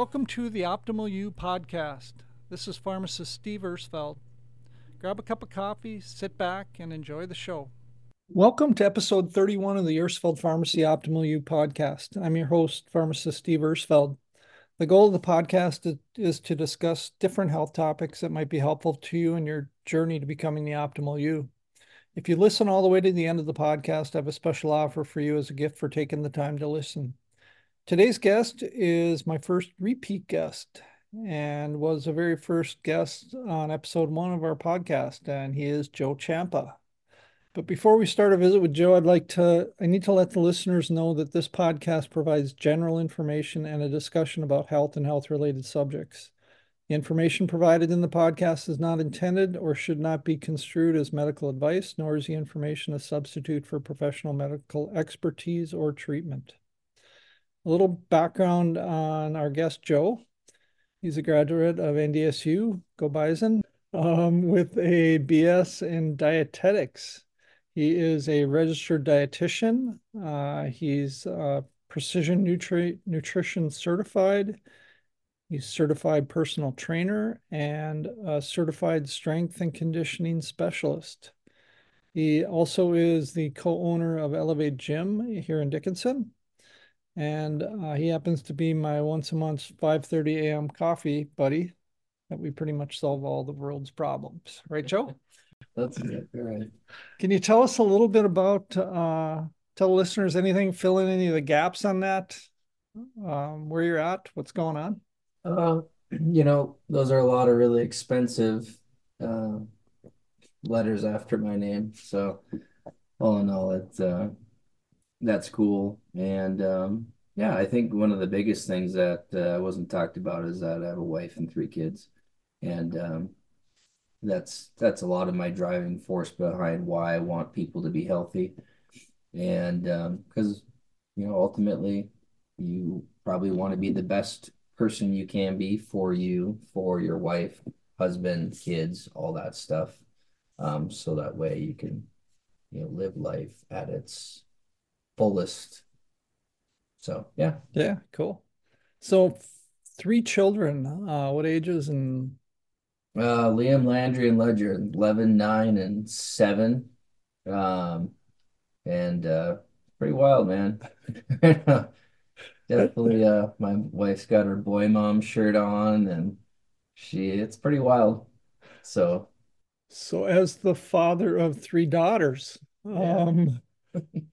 Welcome to the Optimal You podcast. This is pharmacist Steve Irsfeld. Grab a cup of coffee, sit back, and enjoy the show. Welcome to episode 31 of the Irsfeld Pharmacy Optimal You podcast. I'm your host, pharmacist Steve Irsfeld. The goal of the podcast is to discuss different health topics that might be helpful to you in your journey to becoming the optimal you. If you listen all the way to the end of the podcast, I have a special offer for you as a gift for taking the time to listen. Today's guest is my first repeat guest and was the very first guest on episode one of our podcast, and he is Joe Champa. But before we start a visit with Joe, I'd like to, I need to let the listeners know that this podcast provides general information and a discussion about health and health related subjects. The information provided in the podcast is not intended or should not be construed as medical advice, nor is the information a substitute for professional medical expertise or treatment. A little background on our guest, Joe. He's a graduate of NDSU, Go Bison, um, with a BS in dietetics. He is a registered dietitian. Uh, he's uh, precision nutri- nutrition certified. He's certified personal trainer and a certified strength and conditioning specialist. He also is the co-owner of Elevate Gym here in Dickinson and uh, he happens to be my once a month 5:30 a.m. coffee buddy that we pretty much solve all the world's problems. Right joe? That's it. Right. Can you tell us a little bit about uh, tell listeners anything fill in any of the gaps on that um, where you're at what's going on? Uh, you know those are a lot of really expensive uh, letters after my name. So all in all it's uh that's cool. And um, yeah, I think one of the biggest things that uh, wasn't talked about is that I have a wife and three kids, and um, that's that's a lot of my driving force behind why I want people to be healthy, and because um, you know ultimately you probably want to be the best person you can be for you, for your wife, husband, kids, all that stuff, um, so that way you can you know live life at its fullest. So yeah. Yeah, cool. So three children, uh, what ages and uh Liam Landry and Ledger, 11, 9, and 7. Um and uh pretty wild, man. Definitely uh my wife's got her boy mom shirt on and she it's pretty wild. So so as the father of three daughters, yeah. um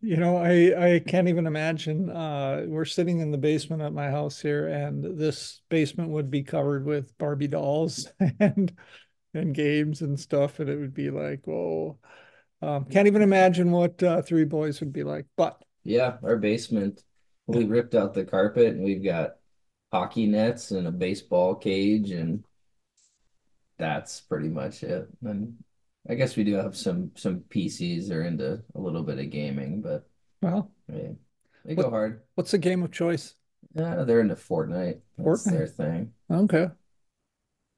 you know, I I can't even imagine. Uh, we're sitting in the basement at my house here, and this basement would be covered with Barbie dolls and and games and stuff, and it would be like, whoa. Um, can't even imagine what uh, three boys would be like. But yeah, our basement, we ripped out the carpet, and we've got hockey nets and a baseball cage, and that's pretty much it. And I guess we do have some some PCs are into a little bit of gaming, but well, yeah, they what, go hard. What's the game of choice? Yeah, they're into Fortnite. That's Fortnite. their thing. Okay.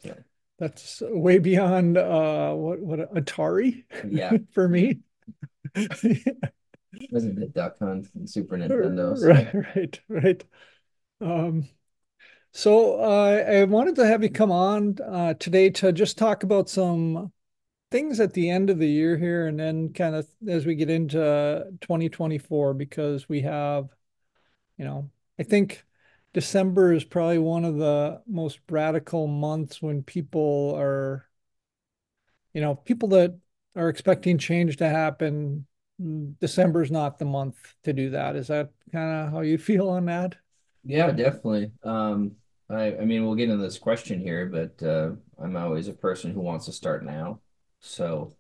Yeah. That's way beyond uh what what Atari. Yeah. for me. Wasn't it Duck Hunt and Super Nintendo? So. Right, right, right. Um, so uh, I wanted to have you come on uh, today to just talk about some things at the end of the year here and then kind of as we get into 2024 because we have you know i think december is probably one of the most radical months when people are you know people that are expecting change to happen december is not the month to do that. Is that kind of how you feel on that? Yeah definitely. Um I, I mean, we'll get into this question here, but uh, I'm always a person who wants to start now. So,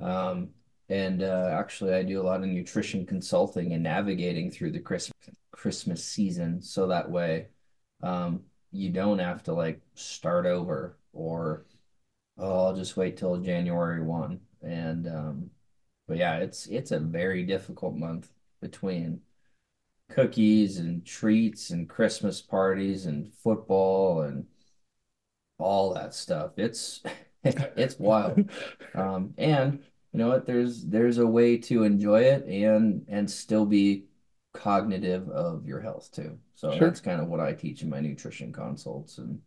um, and uh, actually, I do a lot of nutrition consulting and navigating through the Christmas Christmas season, so that way um, you don't have to like start over or oh, I'll just wait till January one. And um, but yeah, it's it's a very difficult month between cookies and treats and Christmas parties and football and all that stuff. It's it's wild. Um, and you know what? There's there's a way to enjoy it and and still be cognitive of your health too. So Sure. that's kind of what I teach in my nutrition consults and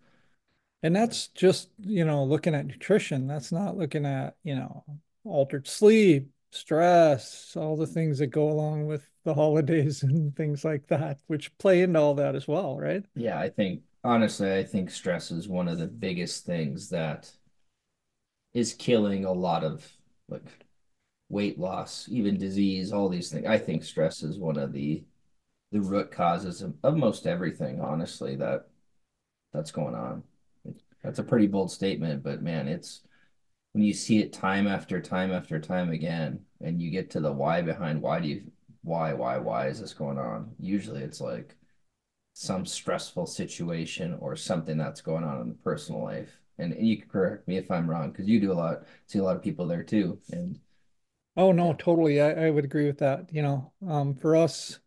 And that's just, you know, looking at nutrition. That's not looking at, you know, altered sleep, stress, all the things that go along with the holidays and things like that, which play into all that as well, right? yeah, I think honestly, I think stress is one of the biggest things that is killing a lot of like weight loss, even disease, all these things. I think stress is one of the the root causes of, of most everything, honestly, that that's going on. That's a pretty bold statement, but man, it's when you see it time after time after time again, and you get to the why behind why do you why, why, why is this going on? Usually it's like some stressful situation or something that's going on in the personal life. And, and you can correct me if I'm wrong, because you do a lot, see a lot of people there too. And Oh no, totally. I, I would agree with that. You know, um, for us,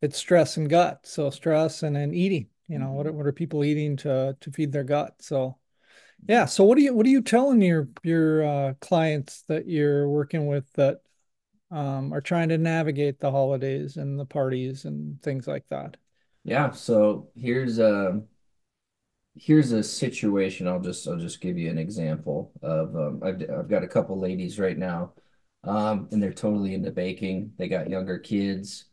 it's stress and gut. So stress and then eating. You know, what are, Mhm. what are people eating to to feed their gut? So yeah. So what do you what are you telling your your uh, clients that you're working with that um, are trying to navigate the holidays and the parties and things like that? yeah. So here's um here's a situation. I'll just I'll just give you an example of um, I've I've got a couple ladies right now, um, and they're totally into baking. They got younger kids,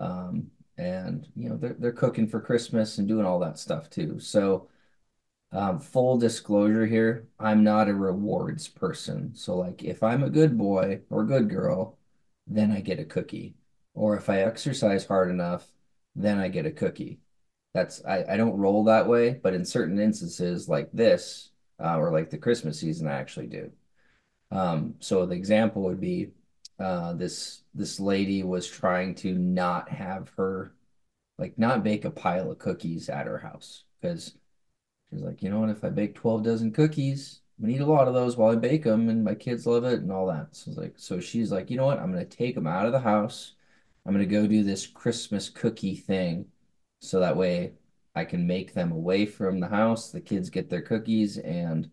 um, and you know they're they're cooking for Christmas and doing all that stuff too. So um, full disclosure here, I'm not a rewards person. So like if I'm a good boy or good girl, then I get a cookie. Or if I exercise hard enough, then I get a cookie. That's I, I don't roll that way, but in certain instances like this, uh, or like the Christmas season, I actually do. Um, so the example would be uh, this this lady was trying to not have her like not bake a pile of cookies at her house because she's like, you know what, if I bake 12 dozen cookies, I'm gonna eat a lot of those while I bake them and my kids love it and all that. So it's like, so she's like, you know what, I'm gonna take them out of the house. I'm gonna go do this Christmas cookie thing so that way I can make them away from the house. The kids get their cookies and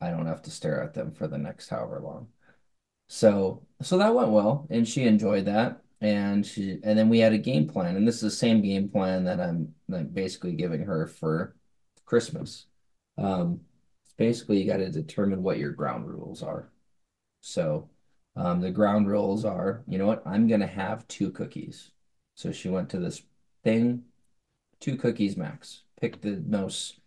I don't have to stare at them for the next however long. So so that went well and she enjoyed that. And she and then we had a game plan. And this is the same game plan that I'm like basically giving her for Christmas. Um, basically you got to determine what your ground rules are. So um, the ground rules are, you know what, I'm gonna have two cookies. So she went to this thing, two cookies max. Pick the most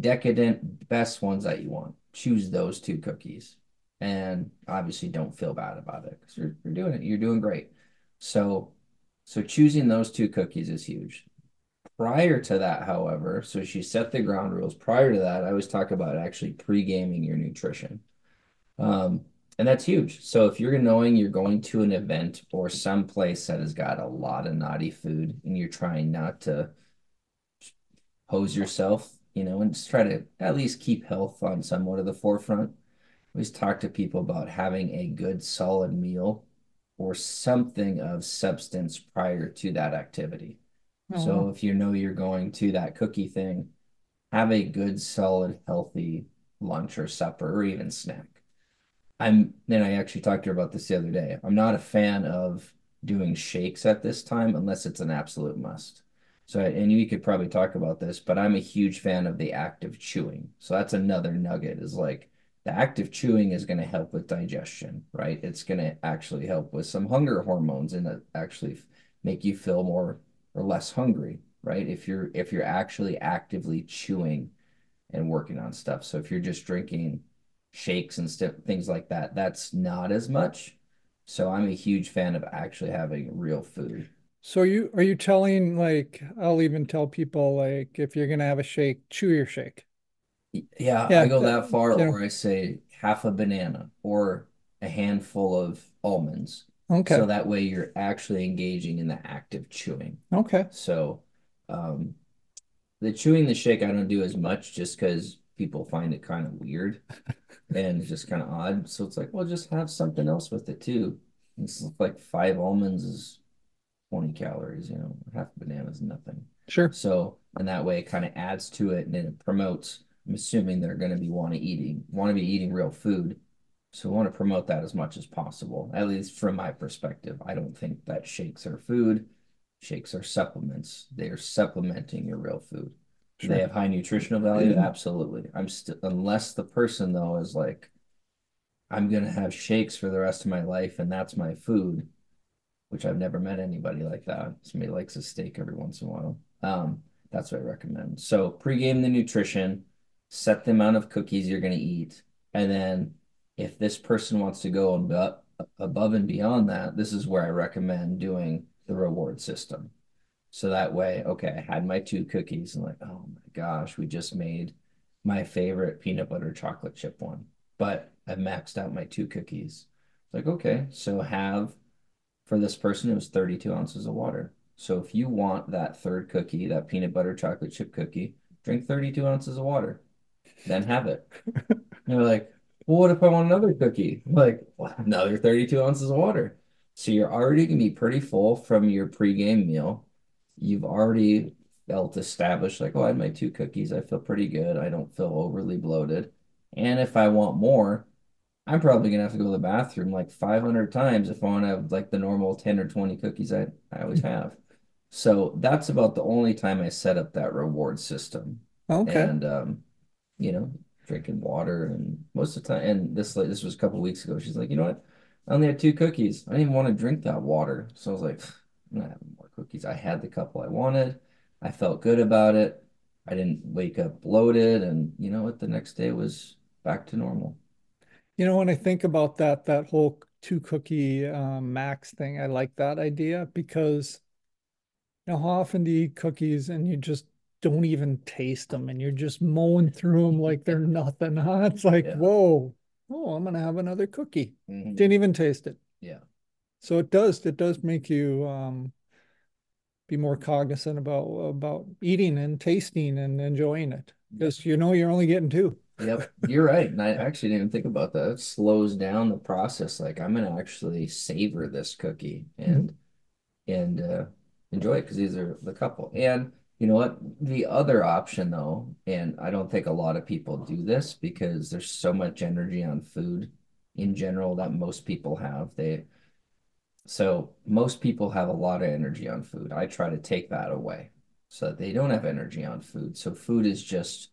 decadent, best ones that you want. Choose those two cookies. And obviously don't feel bad about it because you're, you're doing it. You're doing great. So so choosing those two cookies is huge. Prior to that, however, so she set the ground rules. Prior to that, I always talk about actually pre-gaming your nutrition. Um, and that's huge. So if you're knowing you're going to an event or some place that has got a lot of naughty food and you're trying not to hose yourself, you know, and just try to at least keep health on somewhat of the forefront. Always talk to people about having a good solid meal or something of substance prior to that activity. Oh, So mm-hmm. if you know you're going to that cookie thing, have a good, solid, healthy lunch or supper or even snack. I'm, and I actually talked to her about this the other day. I'm not a fan of doing shakes at this time unless it's an absolute must. So, and you could probably talk about this, but I'm a huge fan of the active chewing. So that's another nugget is like the active chewing is going to help with digestion, right? It's going to actually help with some hunger hormones and uh, actually make you feel more or less hungry, right? If you're if you're actually actively chewing and working on stuff. So if you're just drinking shakes and st things like that, that's not as much. So I'm a huge fan of actually having real food. So you are you telling like I'll even tell people like if you're gonna have a shake, chew your shake. Yeah, Yeah, I go that, that far, or I say half a banana or a handful of almonds. okay, So that way you're actually engaging in the act of chewing. okay, So um, the chewing the shake I don't do as much just because people find it kind of weird. and just kind of odd. So it's like, well, just have something else with it too. It's like five almonds is 20 calories, you know, half a banana is nothing. sure. So, and that way it kind of adds to it and then it promotes. I'm assuming they're going to be want to eating, want to be eating real food. So we want to promote that as much as possible, at least from my perspective. I don't think that shakes are food. shakes are supplements. They are supplementing your real food. Sure. they have high nutritional value? Absolutely. I'm still unless the person though is like, I'm gonna have shakes for the rest of my life and that's my food, which I've never met anybody like that. Somebody likes a steak every once in a while. Um, that's what I recommend. So pregame the nutrition, set the amount of cookies you're gonna eat, and then if this person wants to go above and beyond that, this is where I recommend doing the reward system. So that way, okay, I had my two cookies and like, oh my gosh, we just made my favorite peanut butter chocolate chip one, but I've maxed out my two cookies. It's like, okay, so have for this person, it was 32 ounces of water. So if you want that third cookie, that peanut butter chocolate chip cookie, drink 32 ounces of water, then have it. And they're like, well, what if I want another cookie? Like, well, another 32 ounces of water. So you're already gonna be pretty full from your pregame meal. You've already felt established, like, oh, I had my two cookies. I feel pretty good. I don't feel overly bloated. And if I want more, I'm probably gonna have to go to the bathroom like 500 times if I want to have like the normal 10 or 20 cookies I, I always have. So that's about the only time I set up that reward system. Okay. And um, you know, drinking water and most of the time and this like this was a couple weeks ago. She's like, you know what? I only had two cookies. I didn't even want to drink that water. So I was like, I'm not having more cookies. I had the couple I wanted. I felt good about it. I didn't wake up bloated, and you know what? The next day was back to normal. You know, when I think about that, that whole two cookie um, max thing, I like that idea because you know how often do you eat cookies and you just don't even taste them and you're just mowing through them like they're nothing, huh? It's like, Yeah. whoa, oh, I'm gonna have another cookie. Mhm. Didn't even taste it. Yeah. So it does, it does make you um, be more cognizant about about eating and tasting and enjoying it because you know you're only getting two. Yep, you're right. And I actually didn't even think about that. It slows down the process. Like I'm gonna actually savor this cookie and and uh, enjoy it because these are the couple. And you know what? The other option though, and I don't think a lot of people do this because there's so much energy on food in general that most people have. They so most people have a lot of energy on food. I try to take that away so that they don't have energy on food. So food is just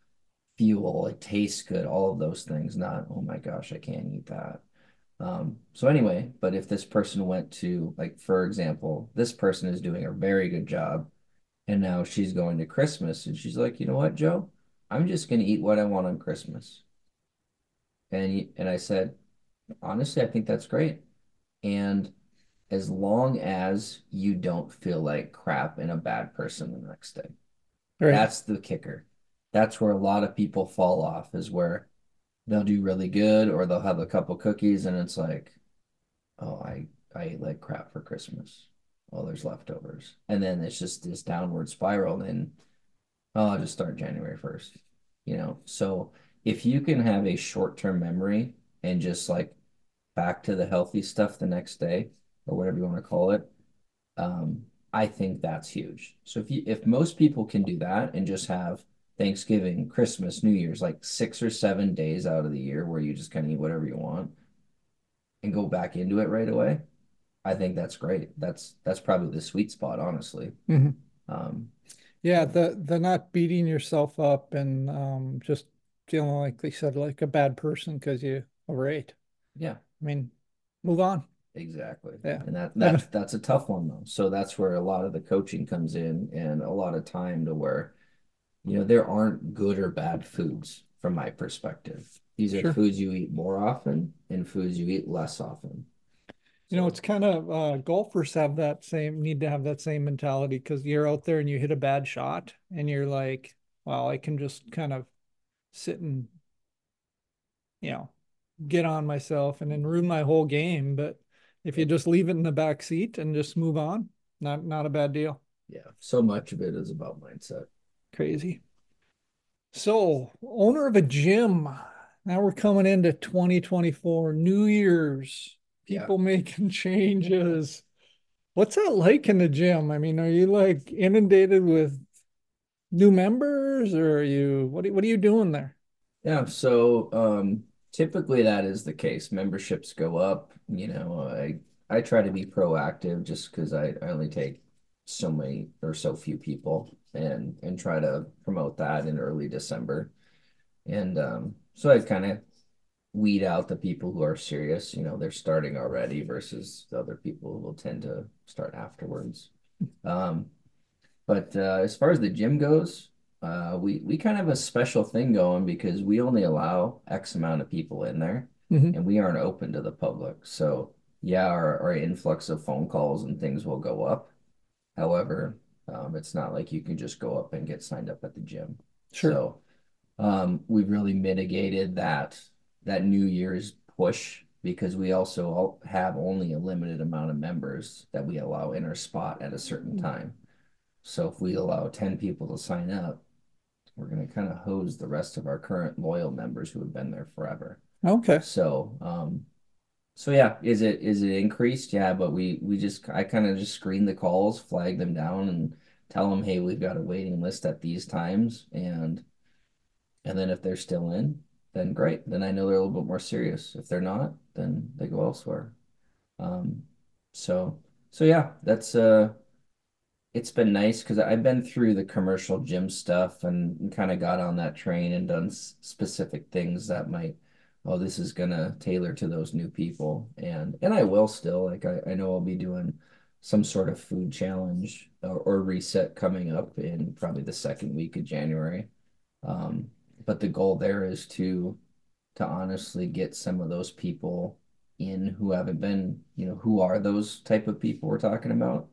fuel, it tastes good, all of those things, not, oh my gosh, I can't eat that. Um, so anyway, but if this person went to, like, for example, this person is doing a very good job, and now she's going to Christmas, and she's like, you know what, Joe? I'm just going to eat what I want on Christmas. And and I said, honestly, I think that's great. And as long as you don't feel like crap and a bad person the next day. Right. That's the kicker. That's where a lot of people fall off is where they'll do really good or they'll have a couple cookies and it's like, oh, I I ate like crap for Christmas. well there's leftovers. And then it's just this downward spiral and oh, I'll just start January 1st. You know, so if you can have a short-term memory and just like back to the healthy stuff the next day or whatever you want to call it, um, I think that's huge. So if you if most people can do that and just have Thanksgiving, Christmas, New Year's, like six or seven days out of the year where you just kind of eat whatever you want and go back into it right away, I think that's great. That's that's probably the sweet spot, honestly. Mhm. Um, Yeah, the the not beating yourself up and um, just feeling like they said like a bad person because you overate. yeah, I mean, move on. exactly. Yeah. And that that's that's a tough one though. So that's where a lot of the coaching comes in and a lot of time to where, you know, there aren't good or bad foods from my perspective. These are Sure. foods you eat more often and foods you eat less often. You know, it's kind of uh, golfers have that same need to have that same mentality because you're out there and you hit a bad shot and you're like, well, I can just kind of sit and, you know, get on myself and then ruin my whole game. But if you just leave it in the back seat and just move on, not not a bad deal. Yeah, so much of it is about mindset. Crazy. So, owner of a gym. Now we're coming into 2024, New Year's, Yeah. people making changes. What's that like in the gym? I mean, are you like inundated with new members or are you what are, what are you doing there? Yeah, so um, typically that is the case. Memberships go up. You know, I I try to be proactive just because I, I only take so many or so few people and and try to promote that in early December. And um, so I kind of weed out the people who are serious, you know, they're starting already versus the other people who will tend to start afterwards. Um, but uh, as far as the gym goes, uh, we we kind of have a special thing going because we only allow X amount of people in there, Mhm. and we aren't open to the public. So yeah, our, our influx of phone calls and things will go up. However, um, it's not like you can just go up and get signed up at the gym. Sure. So um, we've really mitigated that that New Year's push because we also all have only a limited amount of members that we allow in our spot at a certain time. So if we allow 10 people to sign up, we're going to kind of hose the rest of our current loyal members who have been there forever. Okay. So, um, so yeah, is it is it increased? Yeah, but we we just I kind of just screen the calls, flag them down, and tell them, hey, we've got a waiting list at these times, and and then if they're still in, then great. Then I know they're a little bit more serious. If they're not, then they go elsewhere. Um, so so yeah, that's uh it's been nice because I've been through the commercial gym stuff and, and kind of got on that train and done s- specific things that might, oh, this is gonna tailor to those new people. And and I will still, like I, I know I'll be doing some sort of food challenge or, or reset coming up in probably the second week of January. Um, but the goal there is to to honestly get some of those people in who haven't been, you know, who are those type of people we're talking about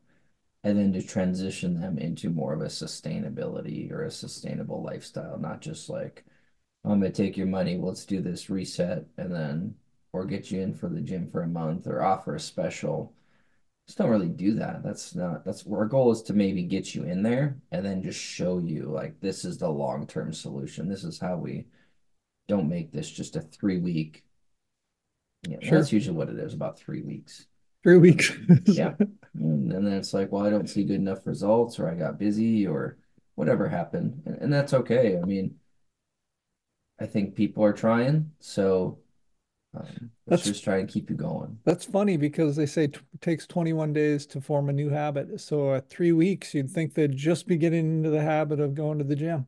and then to transition them into more of a sustainability or a sustainable lifestyle, not just like, I'm gonna take your money, let's do this reset, and then or get you in for the gym for a month or offer a special. Just don't really do that. That's not that's our goal is to maybe get you in there and then just show you like this is the long-term solution. This is how we don't make this just a three week. Yeah, Sure. that's usually what it is, about three weeks. Three weeks. Yeah. And, and then it's like, well, I don't see good enough results, or I got busy, or whatever happened. And, and that's okay. I mean, I think people are trying, so um, let's That's- just try and keep you going. That's funny because they say t- it takes 21 days to form a new habit. So at three weeks, you'd think they'd just be getting into the habit of going to the gym.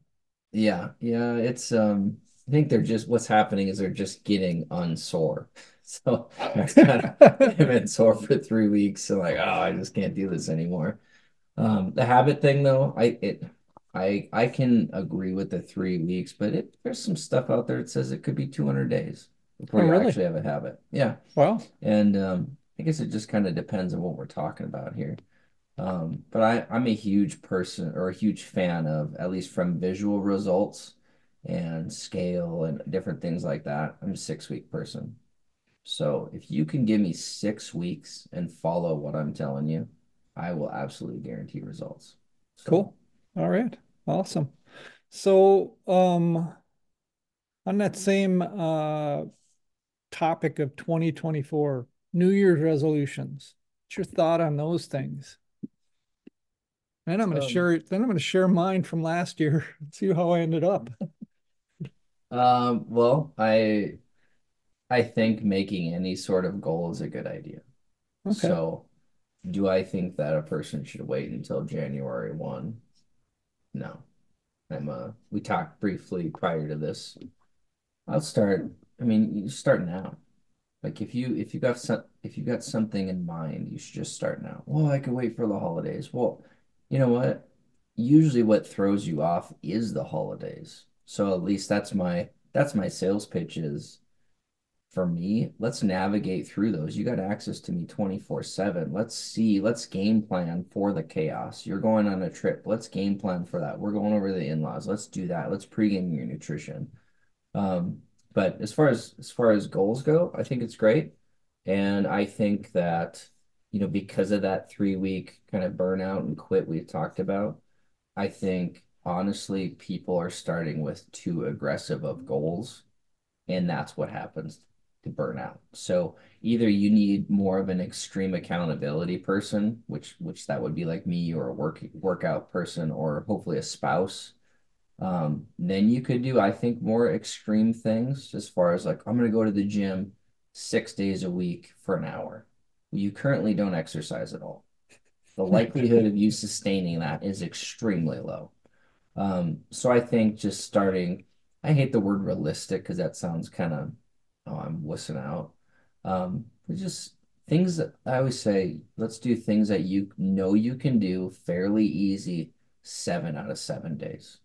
Yeah, yeah, it's um I think they're just what's happening is they're just getting unsore. So it's kind of they've been sore for three weeks, so like, oh, I just can't do this anymore. Um, the habit thing though, I it I I can agree with the three weeks, but it there's some stuff out there that says it could be 200 days before Oh, you really? actually have a habit. Yeah. Well, And um, I guess it just kind of depends on what we're talking about here. Um, but I, I'm a huge person or a huge fan of, at least from visual results and scale and different things like that. I'm a six week person. So if you can give me six weeks and follow what I'm telling you, I will absolutely guarantee results. So, cool. All right. Awesome. So, um, on that same uh topic of 2024, New Year's resolutions, what's your thought on those things? And I'm going to Um, share then I'm going to share mine from last year and see how I ended up. Um, well, I I think making any sort of goal is a good idea. Okay. So, do I think that a person should wait until January 1? No. I'm uh we talked briefly prior to this. I'll start, I mean, you start now. Like if you if you got some if you got something in mind, you should just start now. Well, I could wait for the holidays. Well, you know what? Usually what throws you off is the holidays. So at least that's my that's my sales pitch is for me, let's navigate through those. You got access to me 24/7. Let's see, let's game plan for the chaos. You're going on a trip. Let's game plan for that. We're going over the in-laws. Let's do that. Let's pregame your nutrition. Um, but as far as as far as goals go, I think it's great. And I think that, you know, because of that three week kind of burnout and quit we talked about, I think honestly people are starting with too aggressive of goals and that's what happens to burnout. So either you need more of an extreme accountability person, which which that would be like me or a work workout person or hopefully a spouse. Um, then you could do, I think, more extreme things as far as like I'm gonna go to the gym six days a week for an hour. You currently don't exercise at all. The likelihood of you sustaining that is extremely low. Um, so I think just starting, I hate the word realistic because that sounds kind of, oh, I'm wussing out. Um, just things that I always say, let's do things that you know you can do fairly easy seven out of seven days.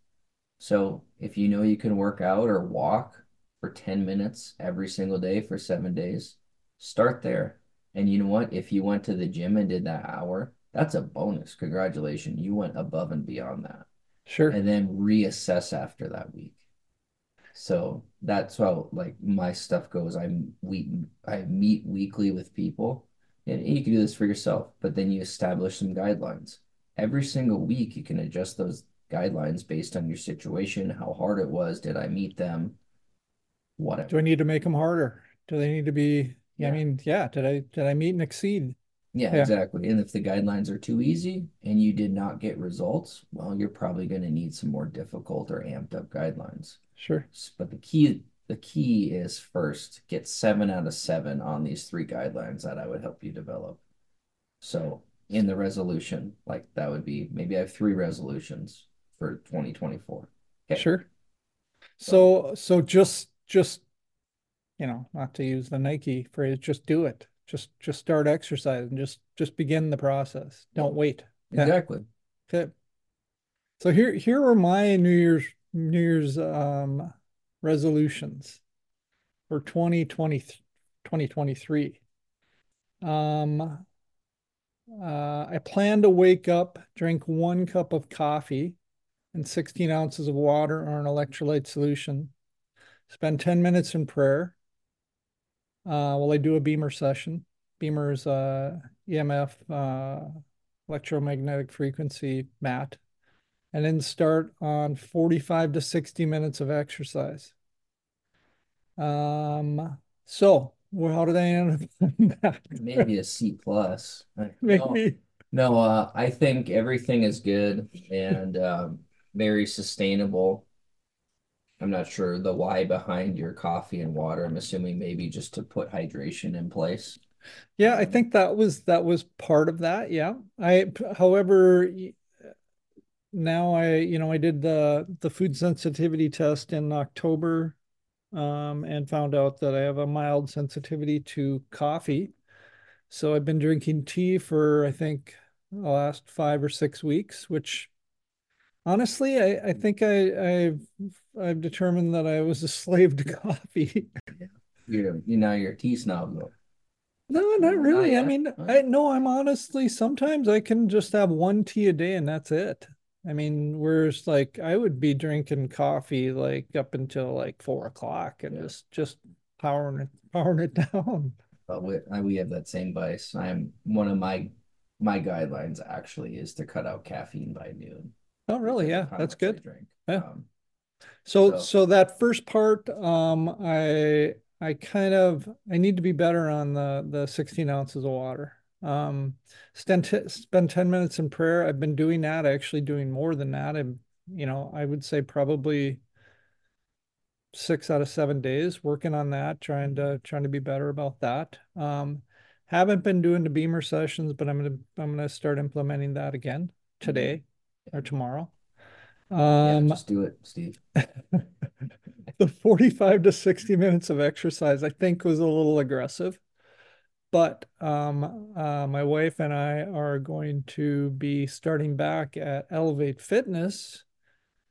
So if you know you can work out or walk for 10 minutes every single day for seven days, start there. And you know what? If you went to the gym and did that hour, that's a bonus. Congratulations. You went above and beyond that. Sure. And then reassess after that week. So that's how like my stuff goes. I'm we I meet weekly with people, and you can do this for yourself, but then you establish some guidelines. Every single week, you can adjust those guidelines based on your situation, how hard it was, did I meet them, whatever. Do I need to make them harder? Do they need to be? Yeah. I mean, yeah. Did I did I meet and exceed? Yeah, yeah, exactly. And if the guidelines are too easy and you did not get results, well, you're probably going to need some more difficult or amped up guidelines. Sure. But the key the key is first get seven out of seven on these three guidelines that I would help you develop. So in the resolution, like that would be maybe I have three resolutions for 2024. Okay. Sure. So so just just you know, not to use the Nike phrase, just do it. Just just start exercising. Just just begin the process. Don't wait. Exactly. Okay. So here here are my New Year's New Year's um, resolutions for 2020, 2023. Um, uh, I plan to wake up, drink one cup of coffee and 16 ounces of water or an electrolyte solution. Spend 10 minutes in prayer. Uh, while I do a BEMER session. BEMER's uh, EMF uh, electromagnetic frequency mat and then start on 45 to 60 minutes of exercise. Um, so well, how did I end up? Maybe a C plus. Maybe. No, no uh, I think everything is good and um, very sustainable. I'm not sure the why behind your coffee and water. I'm assuming maybe just to put hydration in place. Yeah, I think that was that was part of that. Yeah. I however now I, you know, I did the the food sensitivity test in October um, and found out that I have a mild sensitivity to coffee. So I've been drinking tea for I think the last five or six weeks, which honestly I, I think I, I've I've determined that I was a slave to coffee. You're you know you're a tea snob though. No, not really. I mean, I no, I'm honestly sometimes I can just have one tea a day and that's it. I mean, whereas like I would be drinking coffee like up until like four o'clock and yeah. just just powering it powering it down. But we we have that same vice. I'm one of my my guidelines actually is to cut out caffeine by noon. Oh, really? Yeah, that's good. Drink. Yeah. Um, so, so so that first part, um, I I kind of I need to be better on the the 16 ounces of water. Um, spend, spend 10 minutes in prayer. I've been doing that, actually doing more than that. I'm, you know, I would say probably six out of seven days working on that, trying to, trying to be better about that. Um, haven't been doing the BEMER sessions, but I'm going to, I'm going to start implementing that again today or tomorrow. Um, yeah, just do it, Steve. the 45 to 60 minutes of exercise, I think was a little aggressive but um, uh, my wife and I are going to be starting back at Elevate Fitness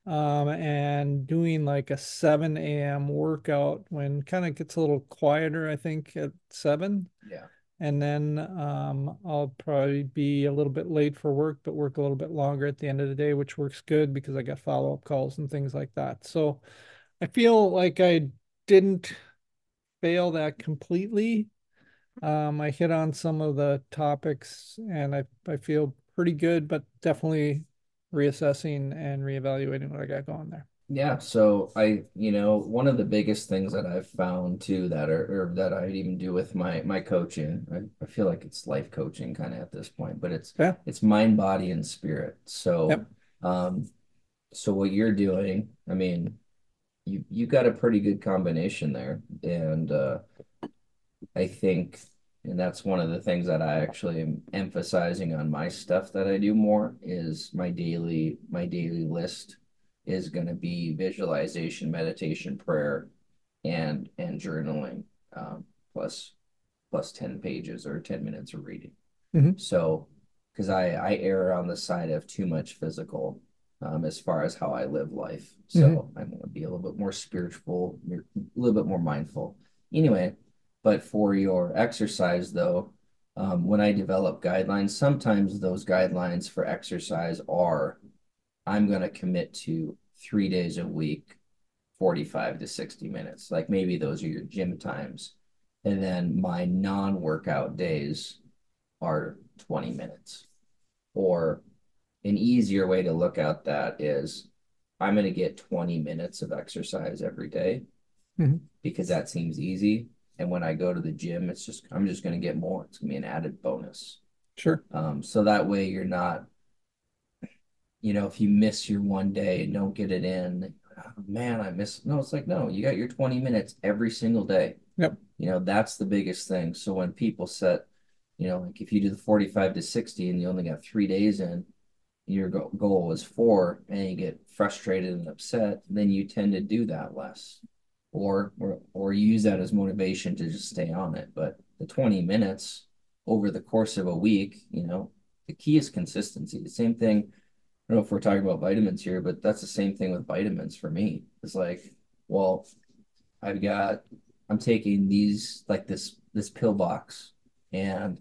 um, and doing like a 7 a.m. workout when kind of gets a little quieter, I think, at 7. Yeah. And then um, I'll probably be a little bit late for work, but work a little bit longer at the end of the day, which works good because I got follow up calls and things like that. So I feel like I didn't fail that completely um, I hit on some of the topics and I, I feel pretty good, but definitely reassessing and reevaluating what I got going there. Yeah, so I, you know, one of the biggest things that I've found too that are or that I even do with my my coaching, I, I feel like it's life coaching kind of at this point, but it's yeah. it's mind, body, and spirit. So yep. um so what you're doing, I mean, you you got a pretty good combination there. And uh I think And that's one of the things that I actually am emphasizing on my stuff that I do more is my daily my daily list is going to be visualization, meditation, prayer, and and journaling, um, plus plus 10 pages or 10 minutes of reading. Mm-hmm. So, because I I err on the side of too much physical um, as far as how I live life. So mm-hmm. I'm going to be a little bit more spiritual, a little bit more mindful. Anyway, but for your exercise though, um, when I develop guidelines, sometimes those guidelines for exercise are I'm going to commit to three days a week, 45 to 60 minutes. Like maybe those are your gym times. And then my non workout days are 20 minutes. Or an easier way to look at that is I'm going to get 20 minutes of exercise every day mm-hmm. because that seems easy. And when I go to the gym, it's just, I'm just going to get more. It's going to be an added bonus. Sure. Um, so that way you're not, you know, if you miss your one day and don't get it in, oh, man, I miss. No, it's like, no, you got your 20 minutes every single day. Yep. You know, that's the biggest thing. So when people set, you know, like if you do the 45 to 60 and you only got three days in, your goal is four and you get frustrated and upset, then you tend to do that less or or or use that as motivation to just stay on it. But the 20 minutes over the course of a week, you know, the key is consistency. The same thing. I don't know if we're talking about vitamins here, but that's the same thing with vitamins for me. It's like, well, I've got I'm taking these like this this pill box and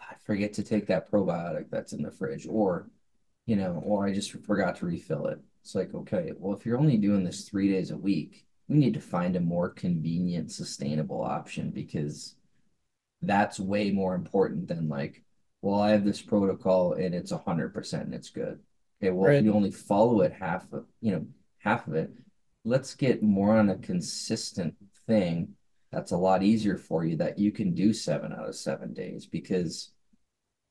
I forget to take that probiotic that's in the fridge or you know, or I just forgot to refill it. It's like, okay, well, if you're only doing this three days a week, we need to find a more convenient, sustainable option because that's way more important than like, well, I have this protocol and it's a hundred percent and it's good. Okay, well, right. you only follow it half of, you know, half of it. Let's get more on a consistent thing that's a lot easier for you that you can do seven out of seven days because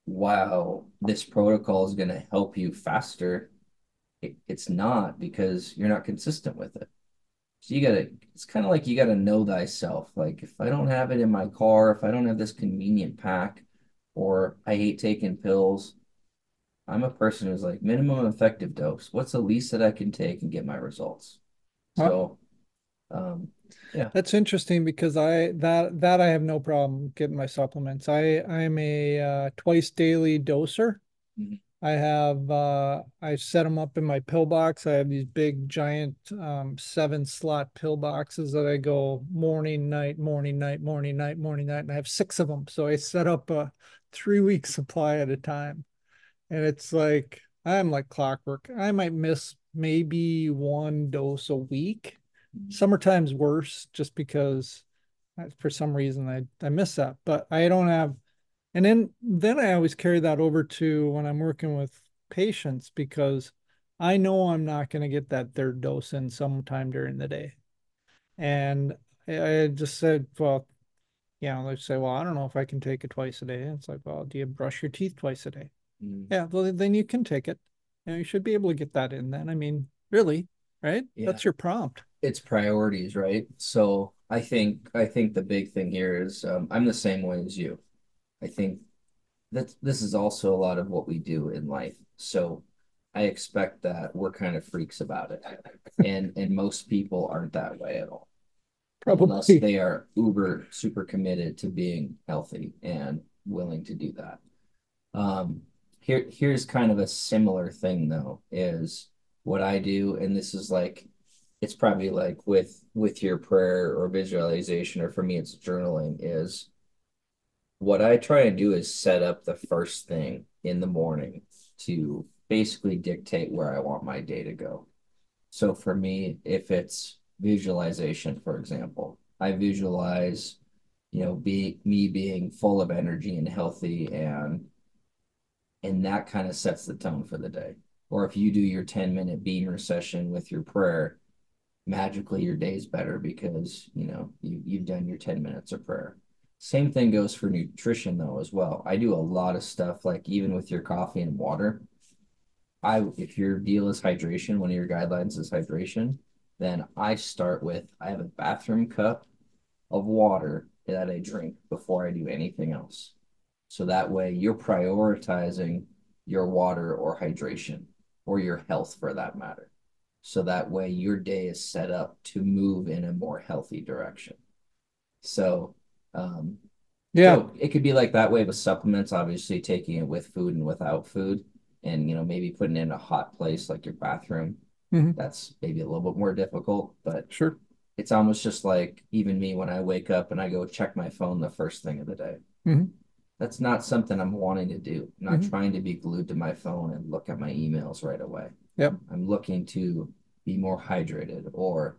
while this protocol is going to help you faster, it, it's not because you're not consistent with it. So you gotta, it's kind of like you gotta know thyself. Like if I don't have it in my car, if I don't have this convenient pack, or I hate taking pills, I'm a person who's like minimum effective dose. What's the least that I can take and get my results? So, um, yeah, that's interesting because I that that I have no problem getting my supplements. I I'm a uh, twice daily doser. Mm-hmm. I have uh, I set them up in my pill box. I have these big giant um, seven slot pill boxes that I go morning, night, morning, night, morning, night, morning, night, and I have six of them. So I set up a three week supply at a time, and it's like I'm like clockwork. I might miss maybe one dose a week. Mm-hmm. Summertime's worse just because for some reason I I miss that, but I don't have and then then I always carry that over to when I'm working with patients because I know I'm not going to get that third dose in sometime during the day. And I just said, well, you know, they say, well, I don't know if I can take it twice a day. It's like, well, do you brush your teeth twice a day? Mm. Yeah, well, then you can take it. You, know, you should be able to get that in then. I mean, really, right? Yeah. That's your prompt. It's priorities, right? So I think I think the big thing here is um, I'm the same way as you. I think that this is also a lot of what we do in life. So I expect that we're kind of freaks about it. And and most people aren't that way at all. Probably unless they are uber super committed to being healthy and willing to do that. Um here here's kind of a similar thing though, is what I do, and this is like it's probably like with with your prayer or visualization, or for me it's journaling, is what I try and do is set up the first thing in the morning to basically dictate where I want my day to go. So for me, if it's visualization, for example, I visualize, you know, be me being full of energy and healthy and and that kind of sets the tone for the day. Or if you do your 10 minute BEMER session with your prayer, magically your day's better because you know you, you've done your 10 minutes of prayer same thing goes for nutrition though as well. I do a lot of stuff like even with your coffee and water. I if your deal is hydration, one of your guidelines is hydration, then I start with I have a bathroom cup of water that I drink before I do anything else. So that way you're prioritizing your water or hydration or your health for that matter. So that way your day is set up to move in a more healthy direction. So, um, Yeah. so it could be like that way with supplements, obviously taking it with food and without food, and you know, maybe putting it in a hot place like your bathroom. Mhm. That's maybe a little bit more difficult, but Sure. it's almost just like even me when I wake up and I go check my phone the first thing of the day. Mhm. That's not something I'm wanting to do. I'm not Mhm. trying to be glued to my phone and look at my emails right away. Yep. I'm looking to be more hydrated or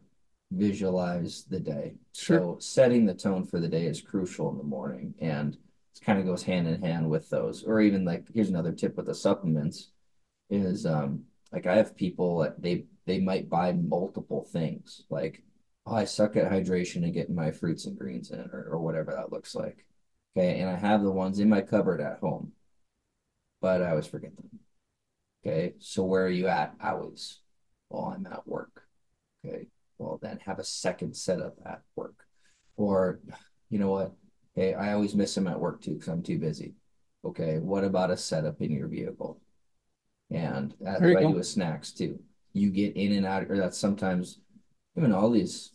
visualize the day. Sure. So setting the tone for the day is crucial in the morning and it kind of goes hand in hand with those. Or even like here's another tip with the supplements is um like I have people that they they might buy multiple things like oh, I suck at hydration and getting my fruits and greens in or, or whatever that looks like. Okay, and I have the ones in my cupboard at home, but I always forget them. Okay, so where are you at? I Always. Well, I'm at work. Okay, well then have a second setup at work. Or you know what? Hey, I always miss them at work too because I'm too busy. Okay, what about a setup in your vehicle? And that's what I do with snacks too. You get in and out, or that's sometimes even all these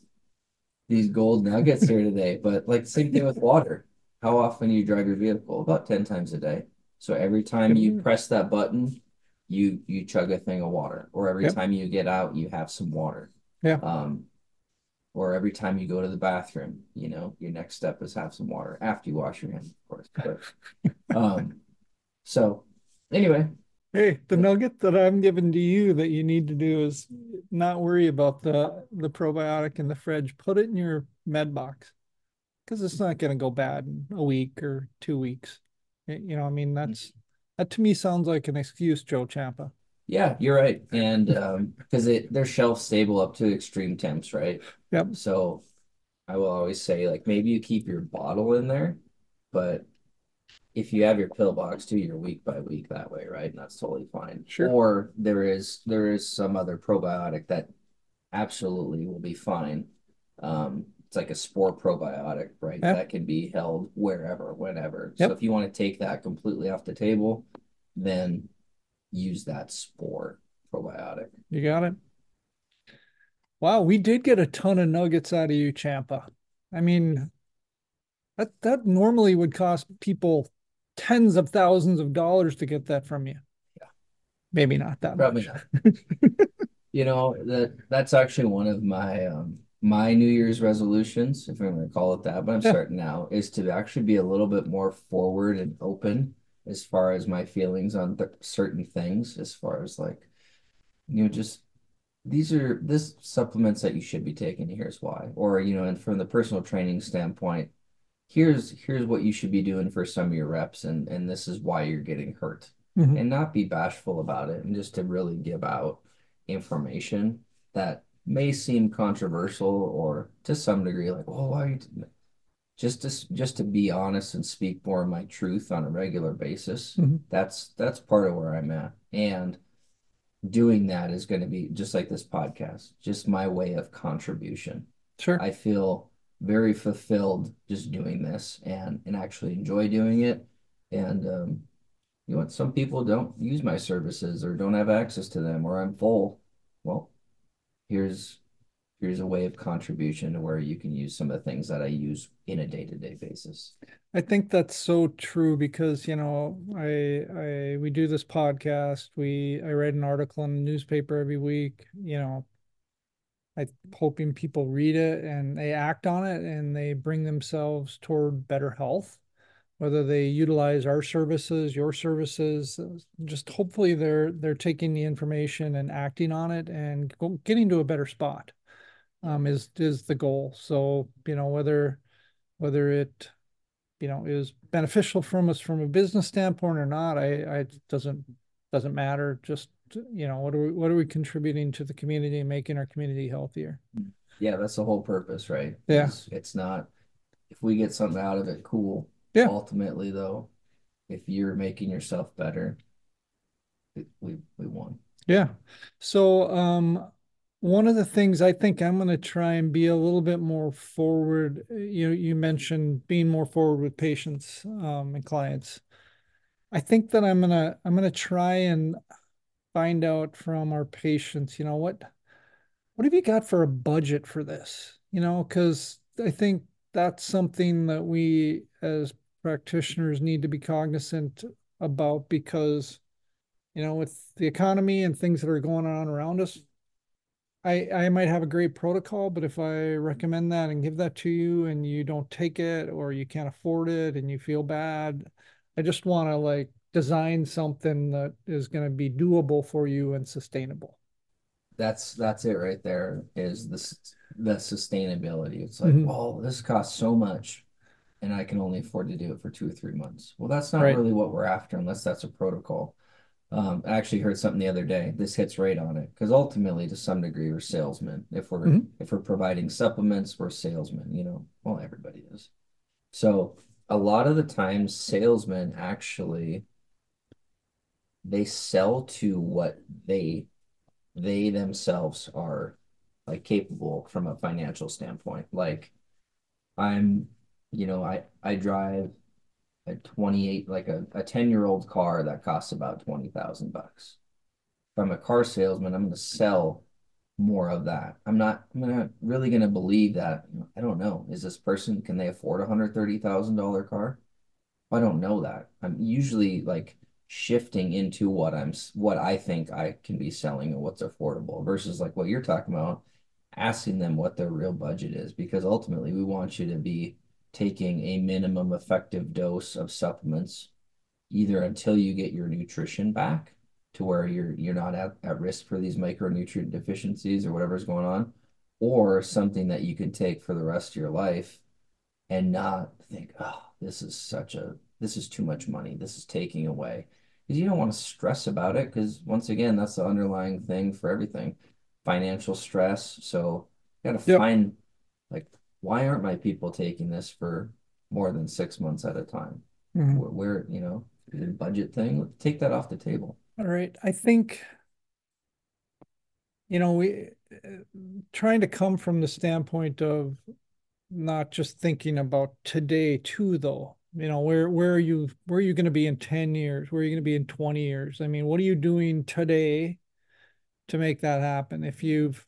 these gold nuggets here today, but like same thing with water. How often do you drive your vehicle? About 10 times a day. So every time you press that button, you you chug a thing of water. Or every Yep. time you get out, you have some water. Yeah. Um, or every time you go to the bathroom, you know, your next step is have some water after you wash your hands, of course. But um, so anyway, Hey, the nugget that I'm giving to you that you need to do is not worry about the the probiotic in the fridge. Put it in your med box because it's not going to go bad in a week or two weeks. You know, I mean, that's that to me sounds like an excuse, Joe Champa. Yeah, you're right. And um, because it they're shelf stable up to extreme temps, right? Yep. So I will always say like maybe you keep your bottle in there, but if you have your pill box too, you're week by week that way, right? And that's totally fine. Sure. Or there is there is some other probiotic that absolutely will be fine. Um, it's like a spore probiotic, right? That can be held wherever, whenever. So if you want to take that completely off the table, then use that spore probiotic. You got it. Wow, we did get a ton of nuggets out of you, Champa. I mean, that that normally would cost people tens of thousands of dollars to get that from you. Yeah. Maybe not that Probably much. not. You know, that that's actually one of my um my New Year's resolutions, if I'm gonna call it that, but I'm Yeah. starting now, is to actually be a little bit more forward and open as far as my feelings on th certain things, as far as like, you know, just these are this supplements that you should be taking, here's why. Or, you know, and from the personal training standpoint, here's here's what you should be doing for some of your reps and and this is why you're getting hurt Mhm. and not be bashful about it and just to really give out information that may seem controversial or to some degree like oh why are you doing that?" Just to just to be honest and speak more of my truth on a regular basis Mhm. that's that's part of where I'm at and doing that is going to be just like this podcast just my way of contribution Sure. I feel very fulfilled just doing this and and actually enjoy doing it. And um, you know what? Some people don't use my services or don't have access to them, or I'm full. Well, here's here's a way of contribution to where you can use some of the things that I use in a day-to-day basis. I think that's so true because, you know, I I we do this podcast, we I write an article in the newspaper every week, you know, I hoping people read it and they act on it and they bring themselves toward better health, whether they utilize our services, your services, just hopefully they're they're taking the information and acting on it and getting to a better spot. Um, is is the goal. So, you know, whether whether it you know is beneficial from us from a business standpoint or not, I I it doesn't doesn't matter. Just you know, what are we what are we contributing to the community and making our community healthier? Yeah, that's the whole purpose, right? Yeah. It's, it's not if we get something out of it, cool. Yeah. Ultimately, though, if you're making yourself better, we we won. Yeah. So, um, one of the things I think I'm going to try and be a little bit more forward. You you mentioned being more forward with patients um, and clients. I think that I'm gonna I'm gonna try and find out from our patients. You know what what have you got for a budget for this? You know, because I think that's something that we as practitioners need to be cognizant about because you know with the economy and things that are going on around us I, I might have a great protocol, but if I recommend that and give that to you and you don't take it or you can't afford it and you feel bad, I just want to like design something that is going to be doable for you and sustainable. That's that's it right there is this the sustainability. It's like, mm-hmm. oh, this costs so much and I can only afford to do it for two or three months. Well, that's not right. really what we're after unless that's a protocol. Um, I actually heard something the other day. This hits right on it because ultimately, to some degree, we're salesmen. If we're mm-hmm. if we're providing supplements, we're salesmen. You know, well, everybody is. So a lot of the times, salesmen actually they sell to what they they themselves are like capable from a financial standpoint. Like I'm, you know, I I drive a 28 like a, a 10 year old car that costs about 20,000 bucks. If I'm a car salesman, I'm going to sell more of that. I'm not I'm not really going to believe that. I don't know. Is this person can they afford a $130,000 car? I don't know that. I'm usually like shifting into what I'm what I think I can be selling and what's affordable versus like what you're talking about asking them what their real budget is because ultimately we want you to be taking a minimum effective dose of supplements either until you get your nutrition back to where you're you're not at, at risk for these micronutrient deficiencies or whatever's going on or something that you can take for the rest of your life and not think oh this is such a this is too much money. This is taking away. Because you don't want to stress about it because once again that's the underlying thing for everything financial stress. So you got to yep. find like why aren't my people taking this for more than six months at a time? Mm-hmm. Where, where, you know, is it a budget thing? Take that off the table. All right. I think, you know, we uh, trying to come from the standpoint of not just thinking about today too, though. You know, where where are you where are you going to be in 10 years? Where are you going to be in 20 years? I mean, what are you doing today to make that happen? If you've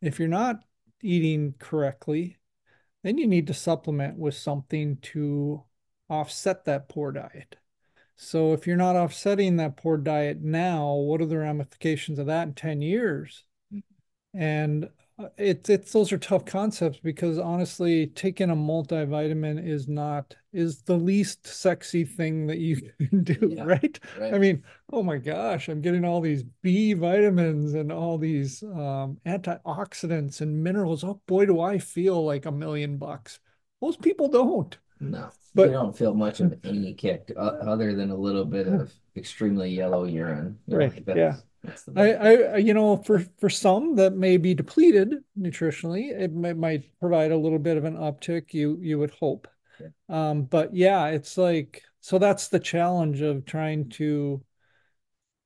if you're not eating correctly, then you need to supplement with something to offset that poor diet. So if you're not offsetting that poor diet now, what are the ramifications of that in 10 years? Mm-hmm. And it's it's those are tough concepts because honestly taking a multivitamin is not is the least sexy thing that you can do yeah, right? right? i mean oh my gosh i'm getting all these b vitamins and all these um, antioxidants and minerals. Oh boy do i feel like a million bucks. Most people don't. No but you don't feel much of any kick uh, other than a little bit of extremely yellow urine. Right yeah I, I, you know, for for some that may be depleted nutritionally, it may, might provide a little bit of an uptick. You you would hope, yeah. um, but yeah, it's like so. That's the challenge of trying to.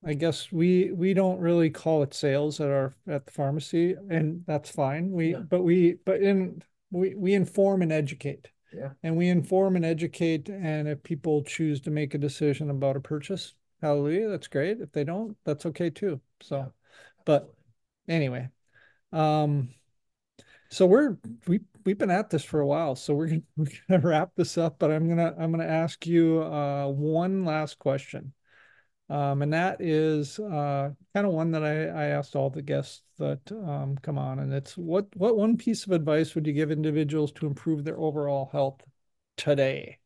I guess we we don't really call it sales at our at the pharmacy, and that's fine. We yeah. but we but in we we inform and educate. Yeah. And we inform and educate, and if people choose to make a decision about a purchase, hallelujah that's great. If they don't that's okay too so yeah, but anyway um so we're we we've been at this for a while so we're gonna, we're gonna wrap this up but i'm gonna i'm gonna ask you uh one last question. Um and that is uh kind of one that i i asked all the guests that um come on and it's what what one piece of advice would you give individuals to improve their overall health today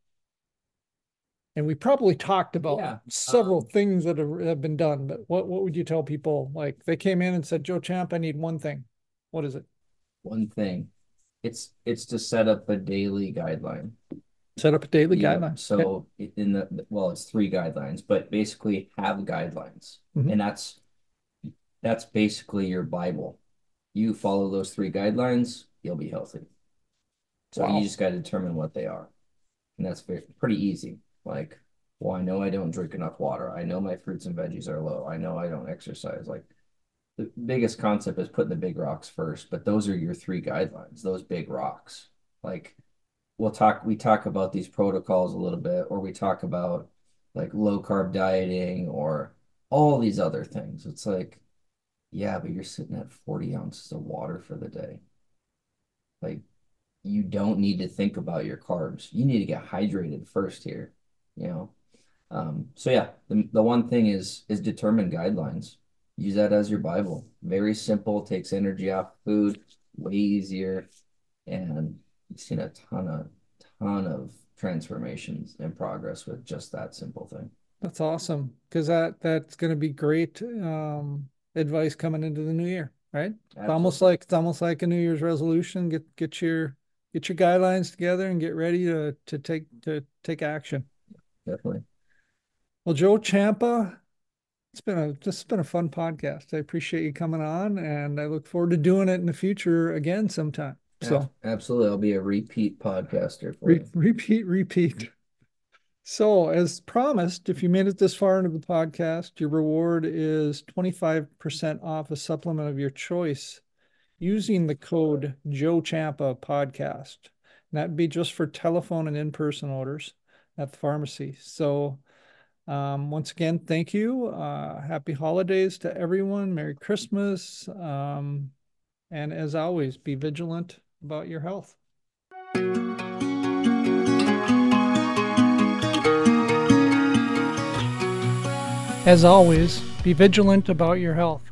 and we probably talked about yeah. several um, things that have, have, been done but what, what would you tell people? Like they came in and said joe champ i need one thing. What is it? One thing. It's it's to set up a daily guideline. Set up a daily yeah, guideline. so okay. in the well it's three guidelines but basically have guidelines. Mm-hmm. and that's that's basically your bible. You follow those three guidelines you'll be healthy. So wow. you just got to determine what they are. And that's very, pretty easy like, well, I know I don't drink enough water. I know my fruits and veggies are low. I know I don't exercise. Like, the biggest concept is putting the big rocks first, but those are your three guidelines, those big rocks. Like we'll talk, we talk about these protocols a little bit, or we talk about like low carb dieting or all these other things. It's like, yeah, but you're sitting at 40 ounces of water for the day. Like you don't need to think about your carbs. You need to get hydrated first here, you know. Um, so yeah, the, the one thing is is determine guidelines. Use that as your Bible. Very simple, takes energy off food, way easier, and you've seen a ton of ton of transformations and progress with just that simple thing. That's awesome because that that's going to be great um, advice coming into the new year, right? Absolutely. It's almost like it's almost like a New Year's resolution. Get get your get your guidelines together and get ready to to take to take action. Definitely. Well, Joe Champa, it's been a this has been a fun podcast. I appreciate you coming on, and I look forward to doing it in the future again sometime. So absolutely, I'll be a repeat podcaster for re- you. Repeat, repeat. So, as promised, if you made it this far into the podcast, your reward is 25% off a supplement of your choice using the code Joe Champa podcast. And that'd be just for telephone and in person orders at the pharmacy. So, um, once again, thank you. Uh, happy holidays to everyone. Merry Christmas. Um, and as always, be vigilant about your health. As always, be vigilant about your health.